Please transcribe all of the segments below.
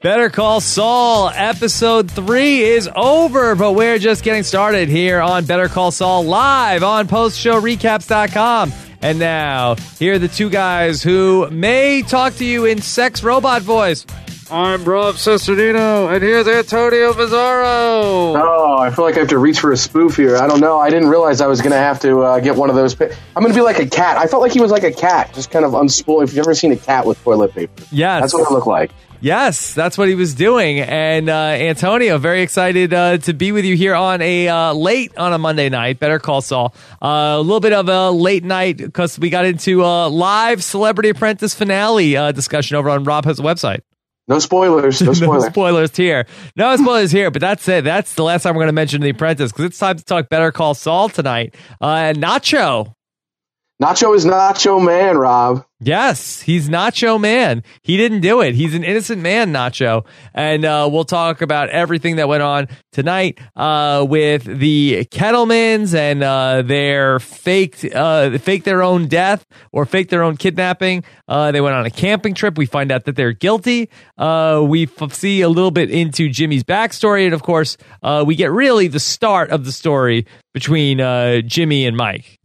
Better Call Saul episode three is over, but we're just getting started here on Better Call Saul live on postshowrecaps.com. And now, here are the two guys who may talk to you in sex robot voice. I'm Rob Cesternino, and here's Antonio Bizarro. Oh, I feel like I have to reach for a spoof here. I don't know. I didn't realize I was going to have to uh, get one of those. Pa- I'm going to be like a cat. I felt like he was like a cat, just kind of unspooled. If you've ever seen a cat with toilet paper, Yes. that's what I look like. Yes, that's what he was doing. And uh, Antonio, very excited uh, to be with you here on a uh, late on a Monday night. Better call Saul. Uh, a little bit of a late night because we got into a live Celebrity Apprentice finale uh, discussion over on Rob has a website. No spoilers. No no spoilers. here. No spoilers here, but that's it. That's the last time we're going to mention The Apprentice because it's time to talk Better Call Saul tonight. Uh, Nacho. Nacho is Nacho Man, Rob. Yes, he's Nacho Man. He didn't do it. He's an innocent man, Nacho. And uh, we'll talk about everything that went on tonight uh, with the Kettlemans and uh, their faked, uh, faked their own death or fake their own kidnapping. Uh, they went on a camping trip. We find out that they're guilty. Uh, we f- see a little bit into Jimmy's backstory, and of course, uh, we get really the start of the story between uh, Jimmy and Mike.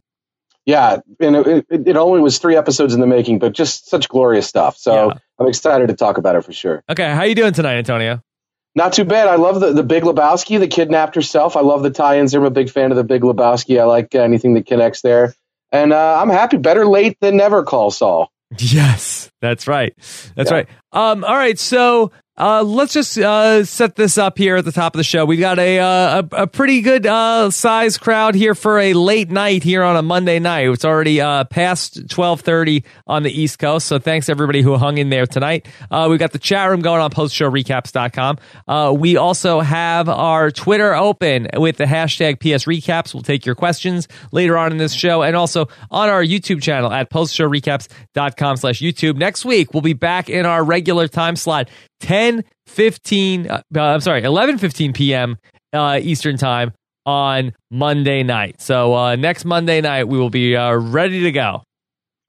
Yeah, and it, it, it only was three episodes in the making, but just such glorious stuff. So Yeah. I'm excited to talk about it for sure. Okay, how you doing tonight, Antonio? Not too bad. I love the, the Big Lebowski, the kidnapped herself. I love the tie-ins. I'm a big fan of the Big Lebowski. I like anything that connects there. And uh, I'm happy. Better late than never, call Saul. Yes, that's right. That's Yeah. right. Um, all right, so uh, let's just uh, set this up here at the top of the show. We've got a uh, a, a pretty good uh, size crowd here for a late night here on a Monday night. It's already uh, past twelve thirty on the East Coast, so thanks everybody who hung in there tonight. Uh, we got the chat room going on postshowrecaps.com. Uh, we also have our Twitter open with the hashtag PS Recaps. We'll take your questions later on in this show, and also on our YouTube channel at postshowrecaps.com slash YouTube. Next week, we'll be back in our regular time slot, 10 15, uh, I'm sorry, 11 15 p.m. Uh, Eastern time on Monday night. So uh, next Monday night, we will be uh, ready to go.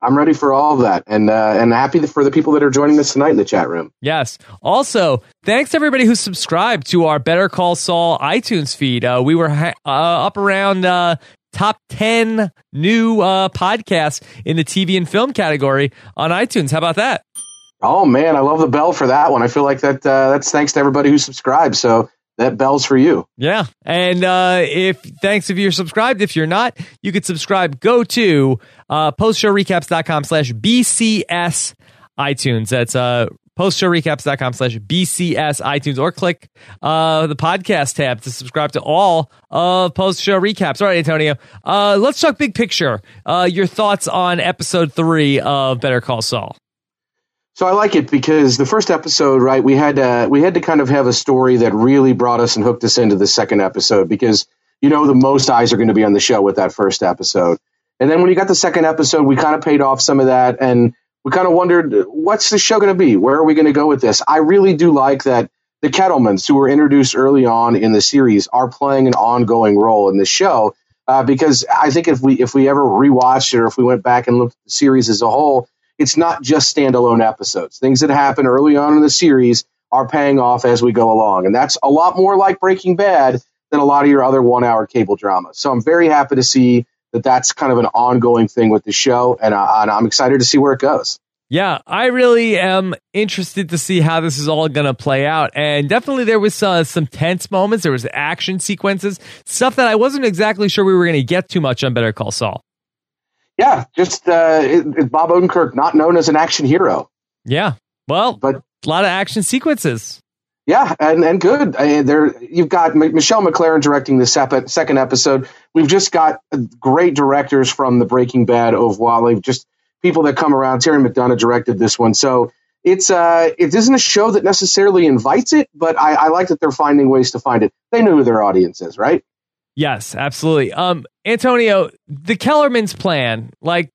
I'm ready for all of that, and uh, and happy for the people that are joining us tonight in the chat room. Yes. Also, thanks to everybody who subscribed to our Better Call Saul iTunes feed. Uh, we were ha- uh, up around uh, top 10 new uh, podcasts in the TV and film category on iTunes. How about that? Oh man, I love the bell for that one. I feel like that uh, that's thanks to everybody who subscribes. So that bell's for you. Yeah. And uh, if thanks if you're subscribed. If you're not, you could subscribe. Go to uh, postshowrecaps.com slash BCS iTunes. That's uh, postshowrecaps.com slash BCS iTunes or click uh, the podcast tab to subscribe to all of post show recaps. All right, Antonio, uh, let's talk big picture. Uh, your thoughts on episode three of Better Call Saul. So I like it because the first episode, right? We had uh, we had to kind of have a story that really brought us and hooked us into the second episode because you know the most eyes are going to be on the show with that first episode, and then when you got the second episode, we kind of paid off some of that, and we kind of wondered what's the show going to be? Where are we going to go with this? I really do like that the Kettlemans, who were introduced early on in the series, are playing an ongoing role in the show. Uh, because I think if we if we ever rewatched it or if we went back and looked at the series as a whole, it's not just standalone episodes. Things that happen early on in the series are paying off as we go along. And that's a lot more like Breaking Bad than a lot of your other one hour cable dramas. So I'm very happy to see that that's kind of an ongoing thing with the show. And, uh, and I'm excited to see where it goes. Yeah, I really am interested to see how this is all going to play out. And definitely there was uh, some tense moments. There was action sequences, stuff that I wasn't exactly sure we were going to get too much on Better Call Saul. Yeah, just uh, it, Bob Odenkirk, not known as an action hero. Yeah, well, but a lot of action sequences. Yeah, and and good. I mean, there you've got M- Michelle MacLaren directing the sep- second episode. We've just got uh, great directors from the Breaking Bad of Wally, just people that come around. Terry McDonough directed this one, so it's uh it isn't a show that necessarily invites it, but I, I like that they're finding ways to find it. They know who their audience is, right? Yes, absolutely. Um, Antonio, the Kellerman's plan, like,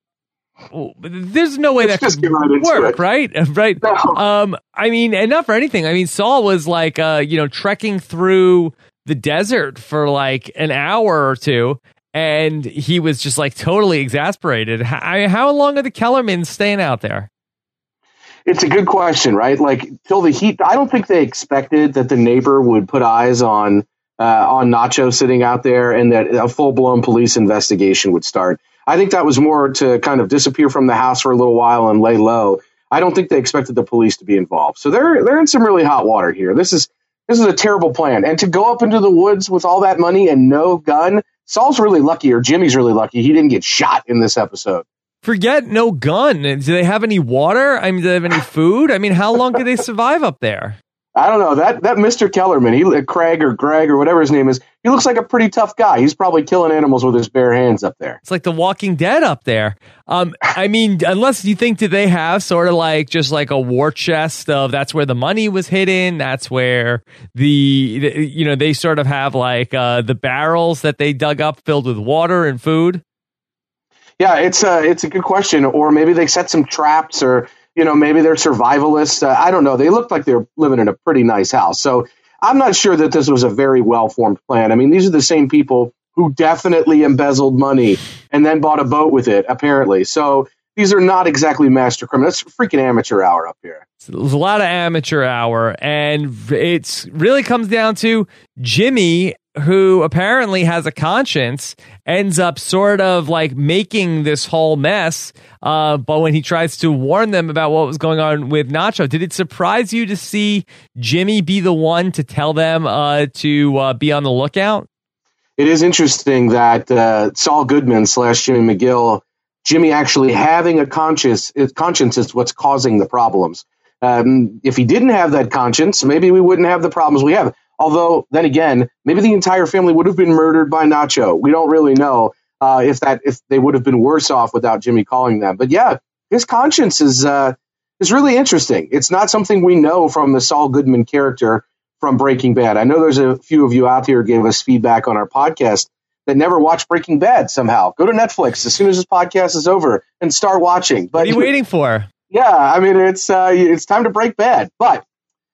there's no way that could work, right? Right. Um, I mean, and not for anything. I mean, Saul was like, uh, you know, trekking through the desert for like an hour or two, and he was just like totally exasperated. How, how long are the Kellermans staying out there? it's a good question, right? Like till the heat, I don't think they expected that the neighbor would put eyes on uh, on Nacho sitting out there and that a full blown police investigation would start. I think that was more to kind of disappear from the house for a little while and lay low. I don't think they expected the police to be involved. So they're they're in some really hot water here. This is this is a terrible plan. And to go up into the woods with all that money and no gun, Saul's really lucky, or Jimmy's really lucky. He didn't get shot in this episode. Forget no gun. Do they have any water? I mean, do they have any food? I mean, how long could they survive up there? I don't know that that Mr. Kellerman, he uh, Craig or Greg or whatever his name is. He looks like a pretty tough guy. He's probably killing animals with his bare hands up there. It's like The Walking Dead up there. Um, I mean, unless you think, did they have sort of like just like a war chest of that's where the money was hidden. That's where the, the you know they sort of have like uh, the barrels that they dug up filled with water and food. Yeah, it's a it's a good question. Or maybe they set some traps, or you know maybe they're survivalists. Uh, I don't know. They looked like they're living in a pretty nice house. So I'm not sure that this was a very well formed plan. I mean, these are the same people who definitely embezzled money and then bought a boat with it, apparently. So these are not exactly master criminals. It's freaking amateur hour up here. There's a lot of amateur hour, and it's really comes down to Jimmy who apparently has a conscience ends up sort of like making this whole mess. Uh, but when he tries to warn them about what was going on with Nacho, did it surprise you to see Jimmy be the one to tell them uh, to uh, be on the lookout? It is interesting that uh, Saul Goodman slash Jimmy McGill, Jimmy actually having a conscience, conscience is what's causing the problems. Um, if he didn't have that conscience, maybe we wouldn't have the problems we have. Although, then again, maybe the entire family would have been murdered by Nacho. We don't really know uh, if that if they would have been worse off without Jimmy calling them. But yeah, his conscience is uh, is really interesting. It's not something we know from the Saul Goodman character from Breaking Bad. I know there's a few of you out here gave us feedback on our podcast that never watched Breaking Bad somehow. Go to Netflix as soon as this podcast is over and start watching. But what are you waiting for? Yeah, I mean it's uh, it's time to break bad. But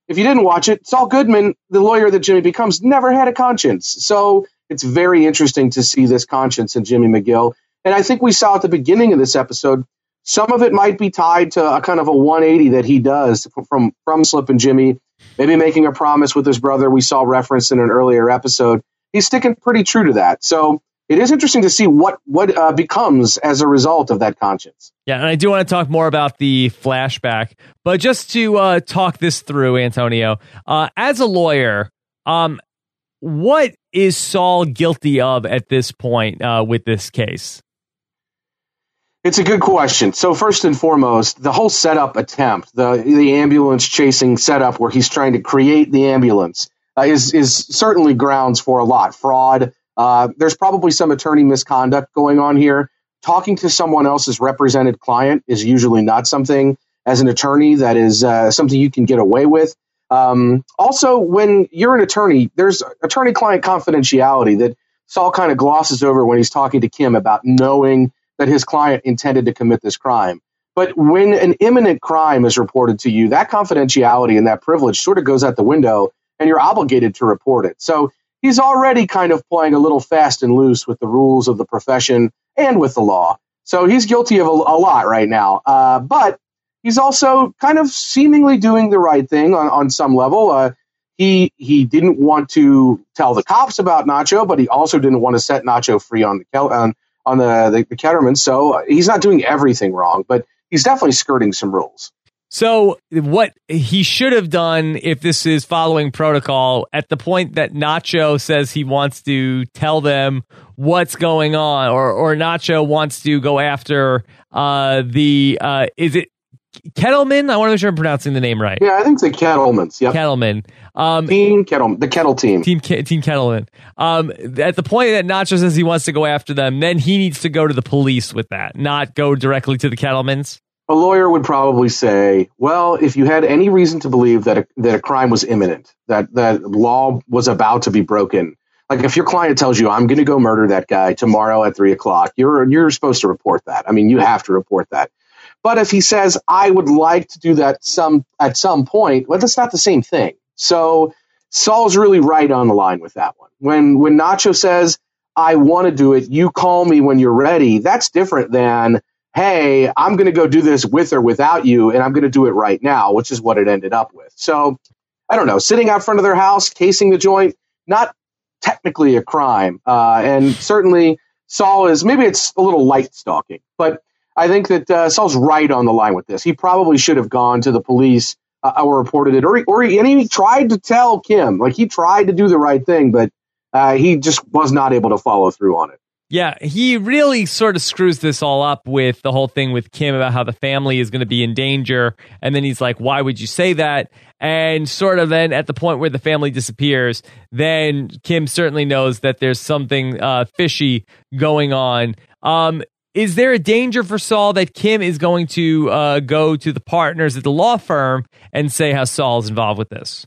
if you didn't watch it, Saul Goodman, the lawyer that Jimmy becomes, never had a conscience. So it's very interesting to see this conscience in Jimmy McGill. And I think we saw at the beginning of this episode, some of it might be tied to a kind of a 180 that he does from from Slippin' Jimmy, maybe making a promise with his brother we saw referenced in an earlier episode. He's sticking pretty true to that. So it is interesting to see what what uh, becomes as a result of that conscience. Yeah, and I do want to talk more about the flashback, but just to uh, talk this through, Antonio, uh, as a lawyer, um, what is Saul guilty of at this point uh, with this case? It's a good question. So first and foremost, the whole setup attempt, the the ambulance chasing setup, where he's trying to create the ambulance, uh, is is certainly grounds for a lot fraud uh, there's probably some attorney misconduct going on here. Talking to someone else's represented client is usually not something, as an attorney, that is uh, something you can get away with. Um, also, when you're an attorney, there's attorney client confidentiality that Saul kind of glosses over when he's talking to Kim about knowing that his client intended to commit this crime. But when an imminent crime is reported to you, that confidentiality and that privilege sort of goes out the window and you're obligated to report it. So he's already kind of playing a little fast and loose with the rules of the profession and with the law. So he's guilty of a, a lot right now. Uh, but he's also kind of seemingly doing the right thing on, on some level. Uh, he he didn't want to tell the cops about Nacho, but he also didn't want to set Nacho free on the on, on the, the the Kellerman. So he's not doing everything wrong, but he's definitely skirting some rules. So, what he should have done if this is following protocol at the point that Nacho says he wants to tell them what's going on, or, or Nacho wants to go after uh, the, uh, is it Kettleman? I want to make sure I'm pronouncing the name right. Yeah, I think it's the Kettlemans. Yep. Kettleman. Um, team Kettle, the Kettle team. Team Team Kettleman. Um, at the point that Nacho says he wants to go after them, then he needs to go to the police with that, not go directly to the Kettlemans a lawyer would probably say, well, if you had any reason to believe that a, that a crime was imminent, that that law was about to be broken, like if your client tells you, I'm going to go murder that guy tomorrow at three o'clock, you're you're supposed to report that. I mean, you have to report that. But if he says, I would like to do that some at some point, well, that's not the same thing. So Saul's really right on the line with that one. When when Nacho says, I want to do it, you call me when you're ready, that's different than hey, I'm going to go do this with or without you, and I'm going to do it right now, which is what it ended up with. So I don't know, sitting out front of their house, casing the joint, not technically a crime. Uh, and certainly Saul is, maybe it's a little light stalking, but I think that uh, Saul's right on the line with this. He probably should have gone to the police uh, or reported it, or, or he, and he tried to tell Kim, like he tried to do the right thing, but uh, he just was not able to follow through on it. Yeah, he really sort of screws this all up with the whole thing with Kim about how the family is going to be in danger. And then he's like, why would you say that? And sort of then at the point where the family disappears, then Kim certainly knows that there's something uh, fishy going on. Um, is there a danger for Saul that Kim is going to uh, go to the partners at the law firm and say how Saul's involved with this?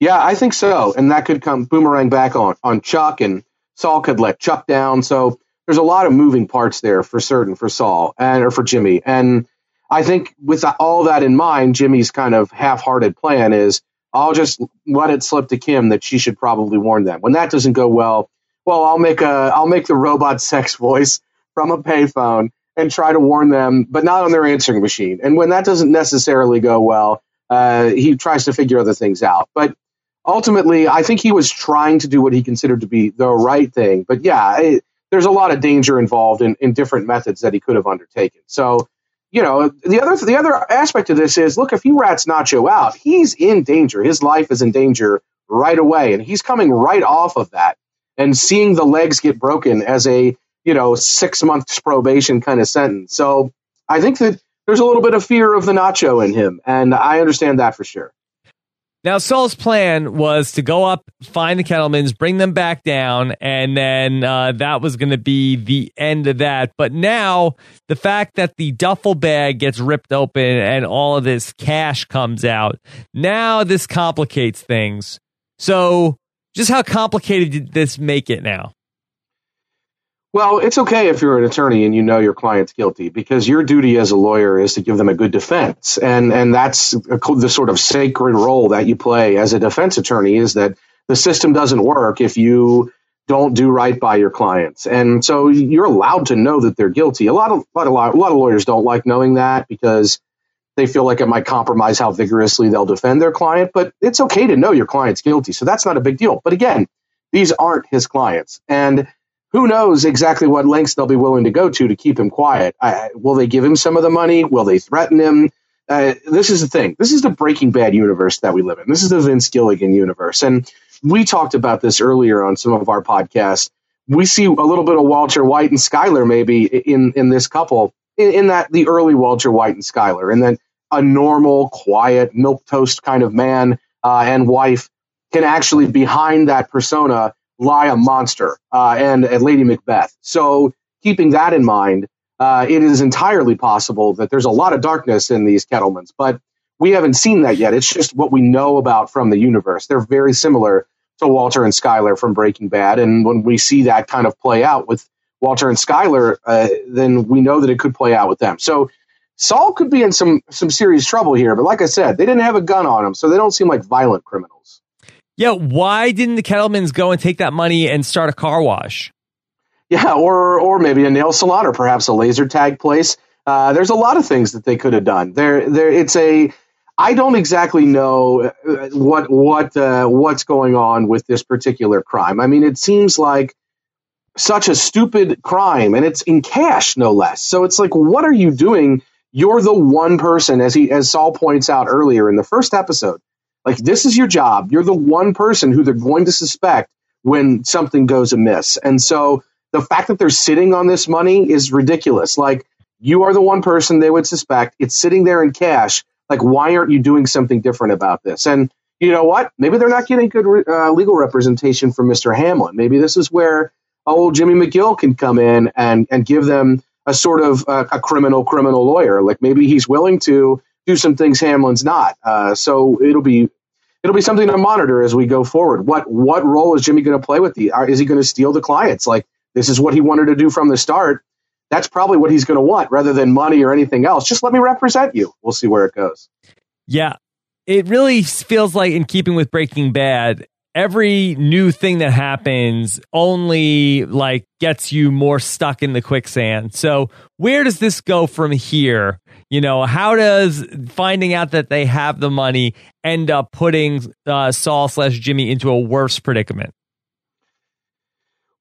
Yeah, I think so. And that could come boomerang back on, on Chuck and Saul could let Chuck down. So there's a lot of moving parts there for certain for Saul and or for Jimmy. And I think with all that in mind, Jimmy's kind of half-hearted plan is I'll just let it slip to Kim that she should probably warn them. When that doesn't go well, well, I'll make a I'll make the robot sex voice from a payphone and try to warn them, but not on their answering machine. And when that doesn't necessarily go well, uh, he tries to figure other things out. But ultimately, I think he was trying to do what he considered to be the right thing. But yeah, it, there's a lot of danger involved in, in different methods that he could have undertaken. So, you know, the other the other aspect of this is, look, if he rats Nacho out, he's in danger. His life is in danger right away, and he's coming right off of that. And seeing the legs get broken as a you know six months probation kind of sentence. So I think that there's a little bit of fear of the Nacho in him, and I understand that for sure. Now, Saul's plan was to go up, find the Kettlemans, bring them back down, and then uh, that was going to be the end of that. But now, the fact that the duffel bag gets ripped open and all of this cash comes out, now this complicates things. So, just how complicated did this make it now? Well, it's okay if you're an attorney and you know your client's guilty because your duty as a lawyer is to give them a good defense. And, and that's the sort of sacred role that you play as a defense attorney is that the system doesn't work if you don't do right by your clients. And so you're allowed to know that they're guilty. A lot of, a lot, a lot of lawyers don't like knowing that because they feel like it might compromise how vigorously they'll defend their client, but it's okay to know your client's guilty. So that's not a big deal. But again, these aren't his clients. And who knows exactly what lengths they'll be willing to go to to keep him quiet. I, will they give him some of the money? Will they threaten him? Uh, this is the thing. This is the Breaking Bad universe that we live in. This is the Vince Gilligan universe. And we talked about this earlier on some of our podcasts. We see a little bit of Walter White and Skyler maybe in, in this couple, in, in that the early Walter White and Skyler, and then a normal, quiet, milk toast kind of man uh, and wife can actually behind that persona lie a monster uh, and, and Lady Macbeth. So keeping that in mind, uh, it is entirely possible that there's a lot of darkness in these Kettlemans, but we haven't seen that yet. It's just what we know about from the universe. They're very similar to Walter and Skyler from Breaking Bad, and when we see that kind of play out with Walter and Skyler, uh, then we know that it could play out with them. So Saul could be in some some serious trouble here, but like I said, they didn't have a gun on him, so they don't seem like violent criminals. Yeah, why didn't the Kettlemans go and take that money and start a car wash? Yeah, or or maybe a nail salon or perhaps a laser tag place. Uh, there's a lot of things that they could have done. There, there. It's a. I don't exactly know uh, what what uh, what's going on with this particular crime. I mean, it seems like such a stupid crime, and it's in cash, no less. So it's like, what are you doing? You're the one person, as he as Saul points out earlier in the first episode like this is your job. You're the one person who they're going to suspect when something goes amiss. And so the fact that they're sitting on this money is ridiculous. Like you are the one person they would suspect. It's sitting there in cash. Like why aren't you doing something different about this? And you know what? Maybe they're not getting good uh, legal representation from Mr. Hamlin. Maybe this is where old Jimmy McGill can come in and and give them a sort of uh, a criminal criminal lawyer. Like maybe he's willing to do some things Hamlin's not. Uh, so it'll be it'll be something to monitor as we go forward. What what role is Jimmy going to play with the? Is he going to steal the clients? Like this is what he wanted to do from the start. That's probably what he's going to want rather than money or anything else. Just let me represent you. We'll see where it goes. Yeah, it really feels like in keeping with Breaking Bad. every new thing that happens only like gets you more stuck in the quicksand. So where does this go from here? You know, how does finding out that they have the money end up putting uh, Saul slash Jimmy into a worse predicament?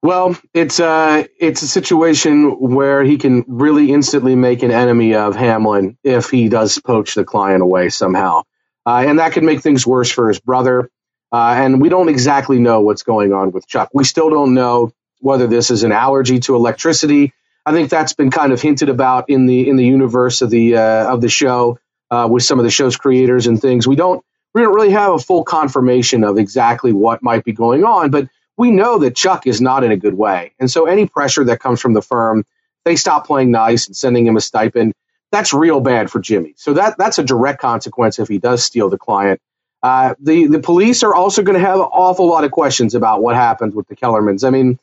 Well, it's a uh, it's a situation where he can really instantly make an enemy of Hamlin if he does poach the client away somehow, uh, and that could make things worse for his brother. Uh, and we don't exactly know what's going on with Chuck. We still don't know whether this is an allergy to electricity. I think that's been kind of hinted about in the in the universe of the uh, of the show uh, with some of the show's creators and things. We don't we don't really have a full confirmation of exactly what might be going on, but we know that Chuck is not in a good way. And so any pressure that comes from the firm, they stop playing nice and sending him a stipend. That's real bad for Jimmy. So that that's a direct consequence if he does steal the client. Uh, the the police are also going to have an awful lot of questions about what happened with the Kellermans. I mean,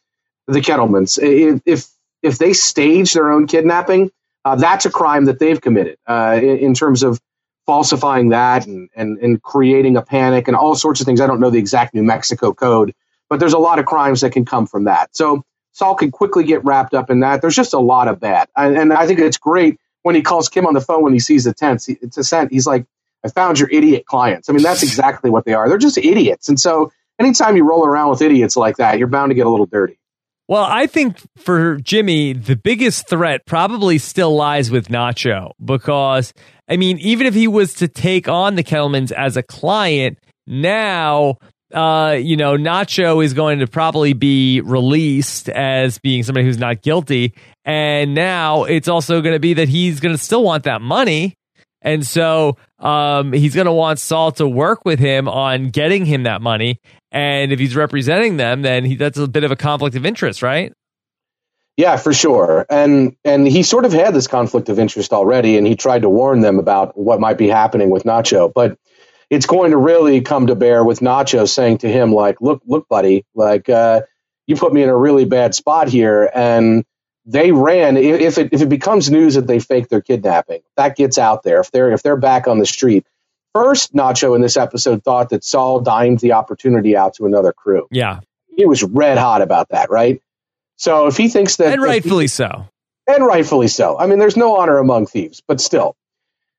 the Kettlemans. If if, if they stage their own kidnapping, uh, that's a crime that they've committed uh, in, in, terms of falsifying that and, and and creating a panic and all sorts of things. I don't know the exact New Mexico code, but there's a lot of crimes that can come from that. So Saul can quickly get wrapped up in that. There's just a lot of bad. And, and I think it's great when he calls Kim on the phone when he sees the tents. It's a scent. He's like, I found your idiot clients. I mean, that's exactly what they are. They're just idiots. And so anytime you roll around with idiots like that, you're bound to get a little dirty. Well, I think for Jimmy, the biggest threat probably still lies with Nacho because, I mean, even if he was to take on the Kettlemans as a client, now uh, you know, Nacho is going to probably be released as being somebody who's not guilty. And now it's also going to be that he's going to still want that money. And so um, he's going to want Saul to work with him on getting him that money. And if he's representing them, then he, that's a bit of a conflict of interest, right? Yeah, for sure. And and he sort of had this conflict of interest already, and he tried to warn them about what might be happening with Nacho. But it's going to really come to bear with Nacho saying to him, like, look, look, buddy, like, uh, you put me in a really bad spot here. And they ran, if it, if it becomes news that they faked their kidnapping, that gets out there. If they're, if they're back on the street, first, Nacho in this episode thought that Saul dimed the opportunity out to another crew. Yeah. He was red hot about that, right? So if he thinks that. And rightfully he, so. And rightfully so. I mean, there's no honor among thieves, but still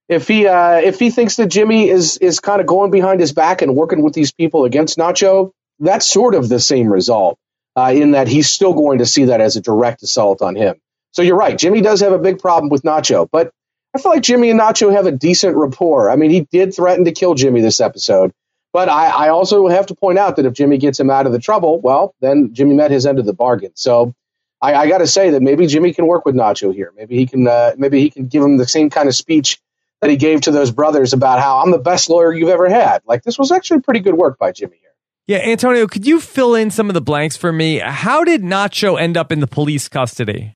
if he uh, if he thinks that Jimmy is is kind of going behind his back and working with these people against Nacho, that's sort of the same result. Uh, in that he's still going to see that as a direct assault on him. So you're right. Jimmy does have a big problem with Nacho, but I feel like Jimmy and Nacho have a decent rapport. I mean, he did threaten to kill Jimmy this episode, but I, I also have to point out that if Jimmy gets him out of the trouble, well, then Jimmy met his end of the bargain. So I, I got to say that maybe Jimmy can work with Nacho here. Maybe he can. Uh, maybe he can give him the same kind of speech that he gave to those brothers about how I'm the best lawyer you've ever had. Like this was actually pretty good work by Jimmy here. Yeah, Antonio, could you fill in some of the blanks for me? How did Nacho end up in the police custody?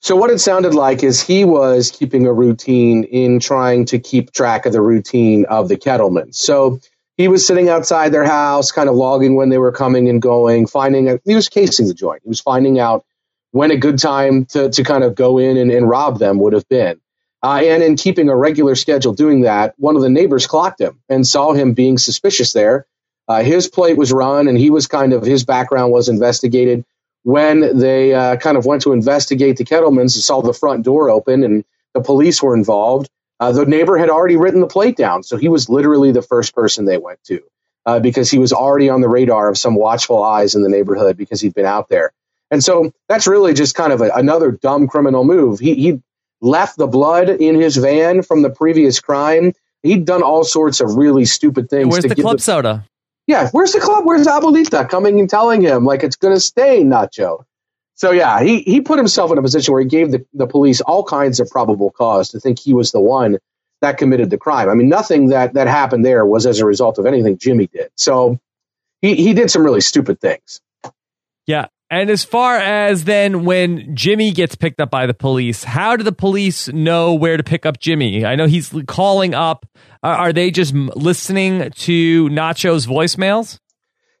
So what it sounded like is he was keeping a routine in trying to keep track of the routine of the Kettleman. So he was sitting outside their house, kind of logging when they were coming and going, finding a, he was casing the joint. He was finding out when a good time to, to kind of go in and, and rob them would have been. Uh, and in keeping a regular schedule doing that, one of the neighbors clocked him and saw him being suspicious there. Uh, his plate was run, and he was kind of his background was investigated. When they uh, kind of went to investigate the Kettlemans, and saw the front door open, and the police were involved. Uh, the neighbor had already written the plate down, so he was literally the first person they went to uh, because he was already on the radar of some watchful eyes in the neighborhood because he'd been out there. And so that's really just kind of a, another dumb criminal move. He, he left the blood in his van from the previous crime. He'd done all sorts of really stupid things. Where's the club the, soda? Yeah, where's the club? Where's Abuelita coming and telling him like it's going to stay Nacho? So yeah, he he put himself in a position where he gave the, the police all kinds of probable cause to think he was the one that committed the crime. I mean, nothing that that happened there was as a result of anything Jimmy did. So he he did some really stupid things. Yeah, and as far as then when Jimmy gets picked up by the police, how do the police know where to pick up Jimmy? I know he's calling up. are they just listening to Nacho's voicemails?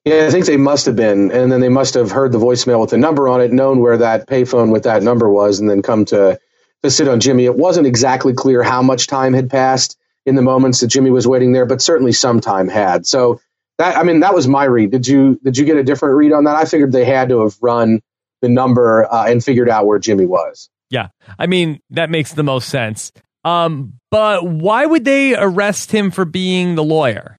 Yeah, I think they must have been. And then they must have heard the voicemail with the number on it, known where that payphone with that number was, and then come to, to sit on Jimmy. It wasn't exactly clear how much time had passed in the moments that Jimmy was waiting there, but certainly some time had. So that I mean that was my read. Did you did you get a different read on that? I figured they had to have run the number uh, and figured out where Jimmy was. Yeah, I mean that makes the most sense. Um, but why would they arrest him for being the lawyer?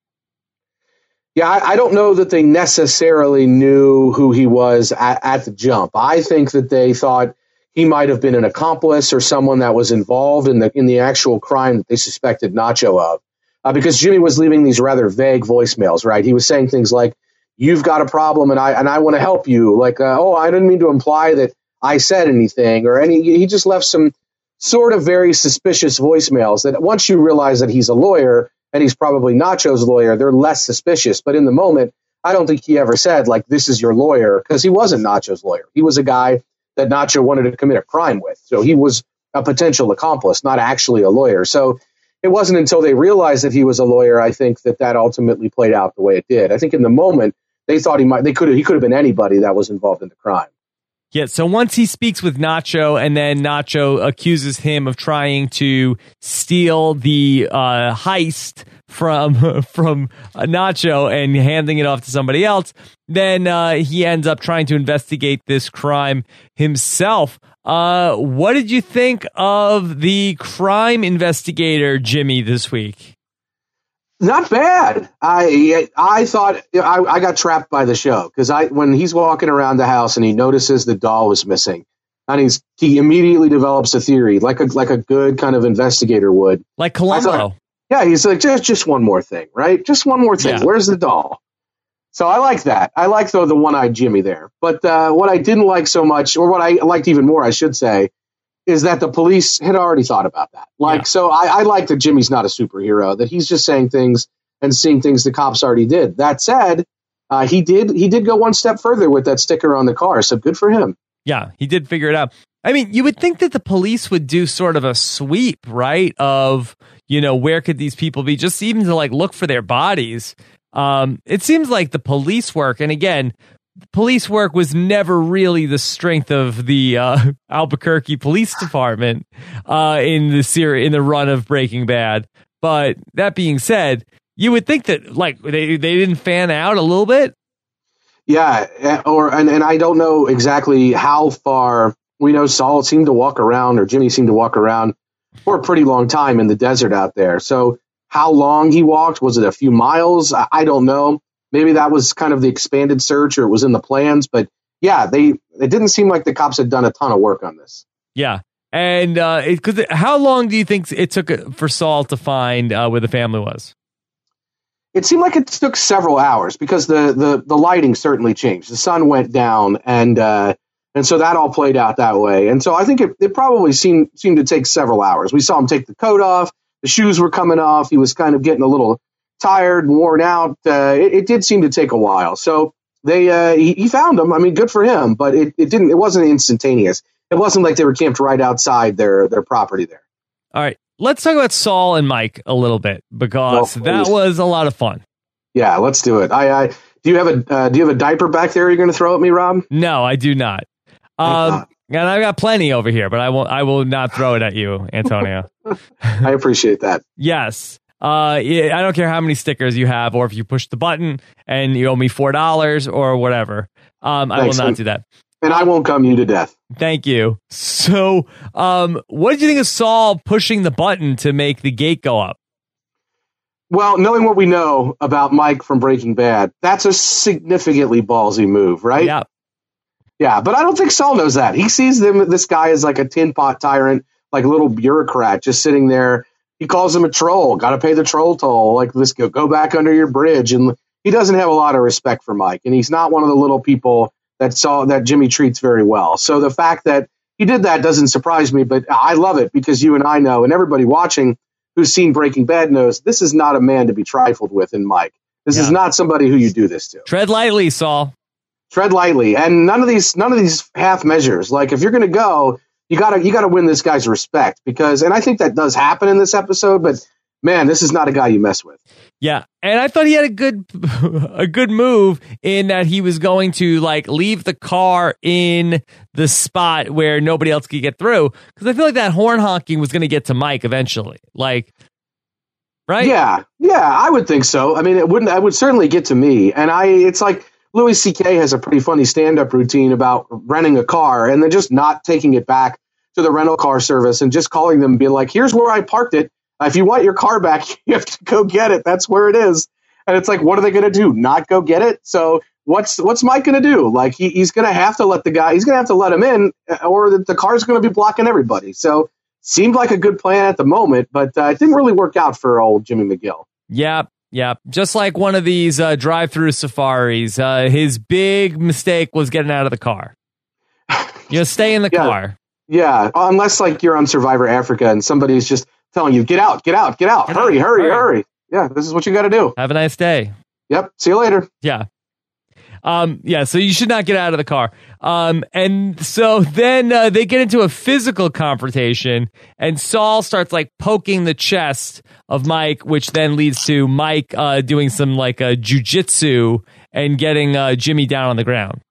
Yeah, I, I don't know that they necessarily knew who he was at, at the jump. I think that they thought he might have been an accomplice or someone that was involved in the in the actual crime that they suspected Nacho of. Uh, because Jimmy was leaving these rather vague voicemails, right? He was saying things like, "You've got a problem, and I and I want to help you." Like, uh, "Oh, I didn't mean to imply that I said anything," or any. He just left some sort of very suspicious voicemails that once you realize that he's a lawyer and he's probably Nacho's lawyer, they're less suspicious. But in the moment, I don't think he ever said like, "This is your lawyer," because he wasn't Nacho's lawyer. He was a guy that Nacho wanted to commit a crime with, so he was a potential accomplice, not actually a lawyer. So it wasn't until they realized that he was a lawyer, I think, that that ultimately played out the way it did. I think in the moment they thought he might, they could have, he could have been anybody that was involved in the crime. Yeah, so once he speaks with Nacho, and then Nacho accuses him of trying to steal the uh, heist from from Nacho and handing it off to somebody else, then uh, he ends up trying to investigate this crime himself. Uh, what did you think of the crime investigator Jimmy this week? Not bad. I I thought I, I got trapped by the show because I when he's walking around the house and he notices the doll is missing, and he's he immediately develops a theory like a like a good kind of investigator would. Like Columbo. Thought, yeah, he's like just just one more thing, right? Just one more thing. Yeah. Where's the doll? So I like that. I like though the one-eyed Jimmy there. But uh, what I didn't like so much, or what I liked even more, I should say, is that the police had already thought about that. Like, Yeah. so I, I like that Jimmy's not a superhero; that he's just saying things and seeing things the cops already did. That said, uh, he did he did go one step further with that sticker on the car. So good for him. Yeah, he did figure it out. I mean, you would think that the police would do sort of a sweep, right? Of, you know, where could these people be? Just even to like look for their bodies. Um, it seems like the police work, and again, police work was never really the strength of the uh, Albuquerque Police Department uh, in the series in the run of Breaking Bad. But that being said, you would think that like they they didn't fan out a little bit. Yeah, eh, or and, and I don't know exactly how far we know Saul seemed to walk around or Jimmy seemed to walk around for a pretty long time in the desert out there. So how long he walked was it a few miles? I, I don't know. Maybe that was kind of the expanded search or it was in the plans, but yeah, they it didn't seem like the cops had done a ton of work on this. Yeah. And uh, because how long do you think it took for Saul to find uh, where the family was? It seemed like it took several hours because the the, the lighting certainly changed. The sun went down and uh, and so that all played out that way. And so I think it, it probably seemed seemed to take several hours. We saw him take the coat off. The shoes were coming off. He was kind of getting a little tired and worn out. Uh, it, it did seem to take a while. So they uh, he, he found them. I mean, good for him. But it, it didn't. It wasn't instantaneous. It wasn't like they were camped right outside their their property there. All right. Let's talk about Saul and Mike a little bit because Oh, that was a lot of fun. Yeah, let's do it. I, I do you have a uh, do you have a diaper back there? You're going to throw at me, Rob? No, I do not. Um, and I've got plenty over here, but I won't. I will not throw it at you, Antonio. I appreciate that. yes. Uh, yeah, I don't care how many stickers you have, or if you push the button and you owe me four dollars or whatever. Um, I Thanks, will not do that. And I won't come you to death. Thank you. So, um, what did you think of Saul pushing the button to make the gate go up? Well, knowing what we know about Mike from Breaking Bad, that's a significantly ballsy move, right? Yeah. Yeah, but I don't think Saul knows that. He sees them this guy as like a tin pot tyrant, like a little bureaucrat just sitting there. He calls him a troll. Got to pay the troll toll. Like this, go go back under your bridge. And he doesn't have a lot of respect for Mike, and he's not one of the little people that saw that Jimmy treats very well. So the fact that he did that doesn't surprise me, but I love it because you and I know, and everybody watching who's seen Breaking Bad knows this is not a man to be trifled with in Mike. This is not somebody who you do this to Tread lightly, Saul. Tread lightly and none of these none of these half measures like if you're going to go you got to you got to win this guy's respect because and I think that does happen in this episode but man this is not a guy you mess with Yeah, and I thought he had a good a good move in that he was going to like leave the car in the spot where nobody else could get through because I feel like that horn honking was going to get to Mike eventually. Like right? Yeah, yeah, I would think so. I mean, it wouldn't. It would certainly get to me, and I. It's like Louis C.K. has a pretty funny stand-up routine about renting a car and then just not taking it back to the rental car service and just calling them and being like, "Here's where I parked it. If you want your car back, you have to go get it. That's where it is." And it's like, what are they going to do? Not go get it? So what's what's Mike going to do? Like he, he's going to have to let the guy. He's going to have to let him in, or the, the car's going to be blocking everybody. So seemed like a good plan at the moment, but uh, it didn't really work out for old Jimmy McGill. Yeah, yeah. Just like one of these uh, drive-through safaris, uh, his big mistake was getting out of the car. You know, stay in the Yeah. car. Yeah, unless like you're on Survivor Africa and somebody's just telling you, "Get out, get out, get out, Get hurry, out, hurry, hurry." hurry." Yeah, this is what you got to do. Have a nice day. Yep. See you later. Yeah. Um, yeah, so you should not get out of the car. Um, and so then uh, they get into a physical confrontation, and Saul starts like poking the chest of Mike, which then leads to Mike uh, doing some like uh, jujitsu and getting uh, Jimmy down on the ground.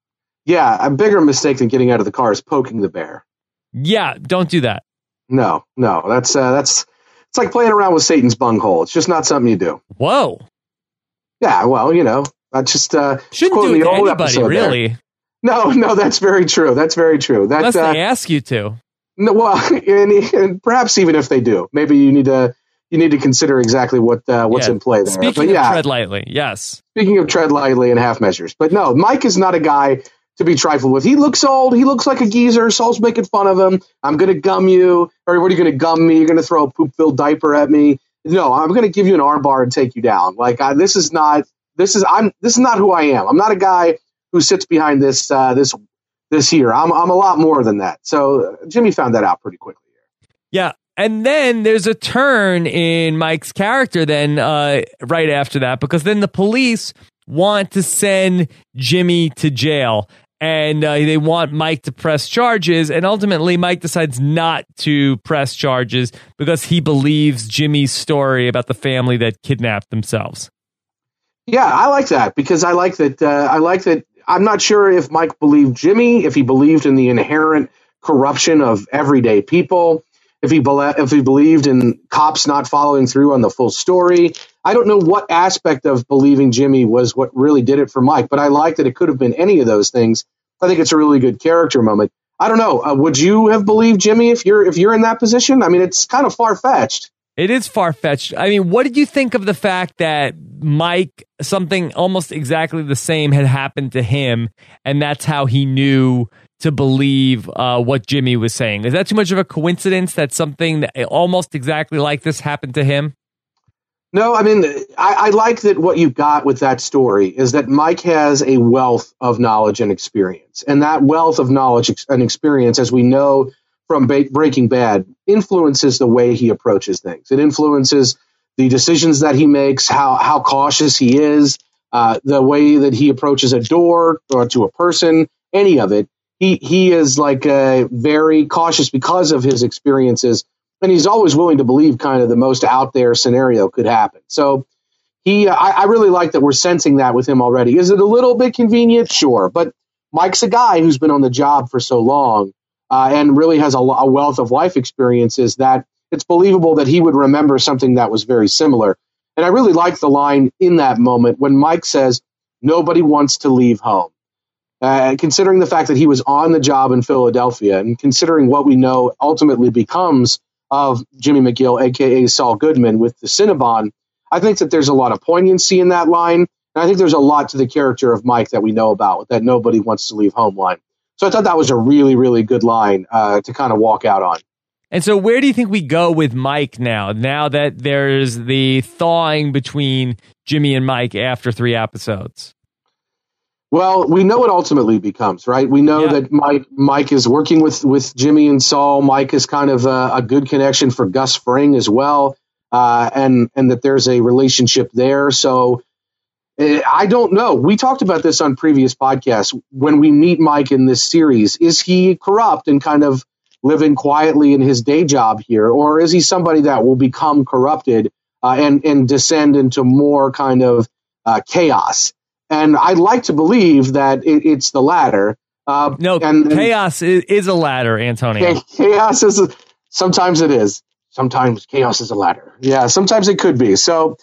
Yeah, a bigger mistake than getting out of the car is poking the bear. Yeah, don't do that. No, no, that's uh, that's it's like playing around with Satan's bunghole. It's just not something you do. Whoa. Yeah, well, you know, I just uh, Shouldn't do it the to old anybody, episode there. really, No, no, that's very true. That's very true. That unless uh, they ask you to. no, well, and, and perhaps even if they do, maybe you need to you need to consider exactly what uh, what's Yeah. in play there. Speaking but of yeah, tread lightly, yes. speaking of tread lightly and half measures, but no, Mike is not a guy to be trifled with. He looks old. He looks like a geezer. Saul's making fun of him. I'm going to gum you, or what are you going to gum me? You're going to throw a poop filled diaper at me. No, I'm going to give you an arm bar and take you down. Like I, this is not this is I'm this is not who I am. I'm not a guy who sits behind this uh, this this here. I'm I'm a lot more than that. So Jimmy found that out pretty quickly. Yeah. And then there's a turn in Mike's character then uh, right after that because then the police want to send Jimmy to jail and uh, they want Mike to press charges and ultimately Mike decides not to press charges because he believes Jimmy's story about the family that kidnapped themselves. Yeah, I like that because I like that. Uh, I like that. I'm not sure if Mike believed Jimmy, if he believed in the inherent corruption of everyday people, if he bele if he believed in cops not following through on the full story. I don't know what aspect of believing Jimmy was what really did it for Mike, but I like that it could have been any of those things. I think it's a really good character moment. I don't know. Uh, would you have believed Jimmy if you're if you're in that position? I mean, it's kind of far fetched. It is far fetched. I mean, what did you think of the fact that Mike, something almost exactly the same had happened to him, and that's how he knew to believe uh, what Jimmy was saying? Is that too much of a coincidence that something that almost exactly like this happened to him? No, I mean, I, I like that what you got with that story is that Mike has a wealth of knowledge and experience. And that wealth of knowledge and experience, as we know from ba- Breaking Bad, influences the way he approaches things. It influences the decisions that he makes, how, how cautious he is, uh, the way that he approaches a door or to a person, any of it. He, he is like uh, very cautious because of his experiences and he's always willing to believe kind of the most out there scenario could happen. So he, I, I really like that we're sensing that with him already. Is it a little bit convenient? Sure, but Mike's a guy who's been on the job for so long uh, and really has a, a wealth of life experiences that it's believable that he would remember something that was very similar. And I really like the line in that moment when Mike says, "Nobody wants to leave home." Uh, considering the fact that he was on the job in Philadelphia, and considering what we know ultimately becomes of Jimmy McGill, aka Saul Goodman, with the Cinnabon, I think that there's a lot of poignancy in that line. And I think there's a lot to the character of Mike that we know about that nobody wants to leave home line. So I thought that was a really, really good line uh, to kind of walk out on. And so, where do you think we go with Mike now? Now that there's the thawing between Jimmy and Mike after three episodes. Well, we know it ultimately becomes right. We know Yeah. that Mike Mike is working with with Jimmy and Saul. Mike is kind of a, a good connection for Gus Fring as well, uh, and and that there's a relationship there. So I don't know. We talked about this on previous podcasts. When we meet Mike in this series, is he corrupt and kind of living quietly in his day job here, or is he somebody that will become corrupted uh, and and descend into more kind of uh, chaos? And I'd like to believe that it, it's the latter. Uh, No, and, and chaos is, is a ladder, Antonio. chaos is sometimes it is. sometimes chaos is a ladder. Yeah, sometimes it could be. So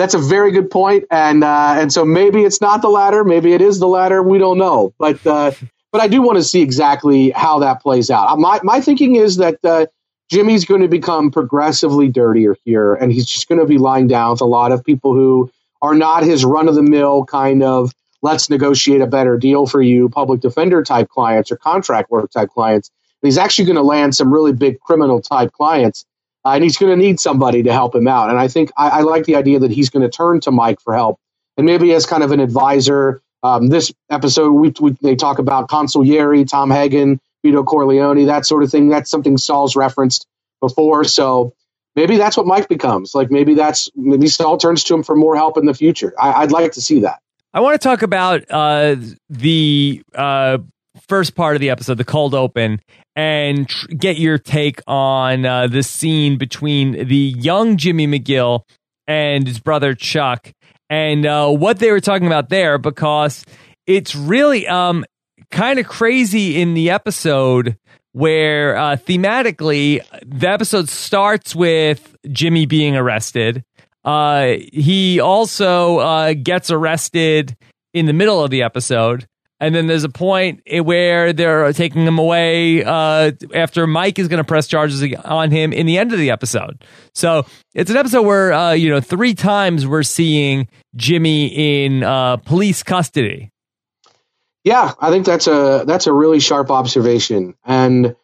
that's a very good point, and uh, and so maybe it's not the latter, maybe it is the latter. We don't know, but uh, but I do want to see exactly how that plays out. My my thinking is that uh, Jimmy's going to become progressively dirtier here, and he's just going to be lying down with a lot of people who are not his run of the mill kind of let's negotiate a better deal for you public defender type clients or contract work type clients. And he's actually going to land some really big criminal type clients uh, and he's going to need somebody to help him out. And I think I, I like the idea that he's going to turn to Mike for help, and maybe as kind of an advisor. Um, this episode, we, we, they talk about Consigliere, Tom Hagen, Vito Corleone, that sort of thing. That's something Saul's referenced before. So maybe that's what Mike becomes. Like maybe that's maybe Saul turns to him for more help in the future. I, would like to see that. I want to talk about uh, the uh, first part of the episode, the cold open, and tr- get your take on uh, the scene between the young Jimmy McGill and his brother Chuck, and uh, what they were talking about there, because it's really um, kind of crazy in the episode where uh, thematically the episode starts with Jimmy being arrested. Uh, he also uh, gets arrested in the middle of the episode and then there's a point where they're taking him away uh, after Mike is going to press charges on him in the end of the episode. So it's an episode where uh, you know three times we're seeing Jimmy in uh, police custody. Yeah, I think that's a that's a really sharp observation, and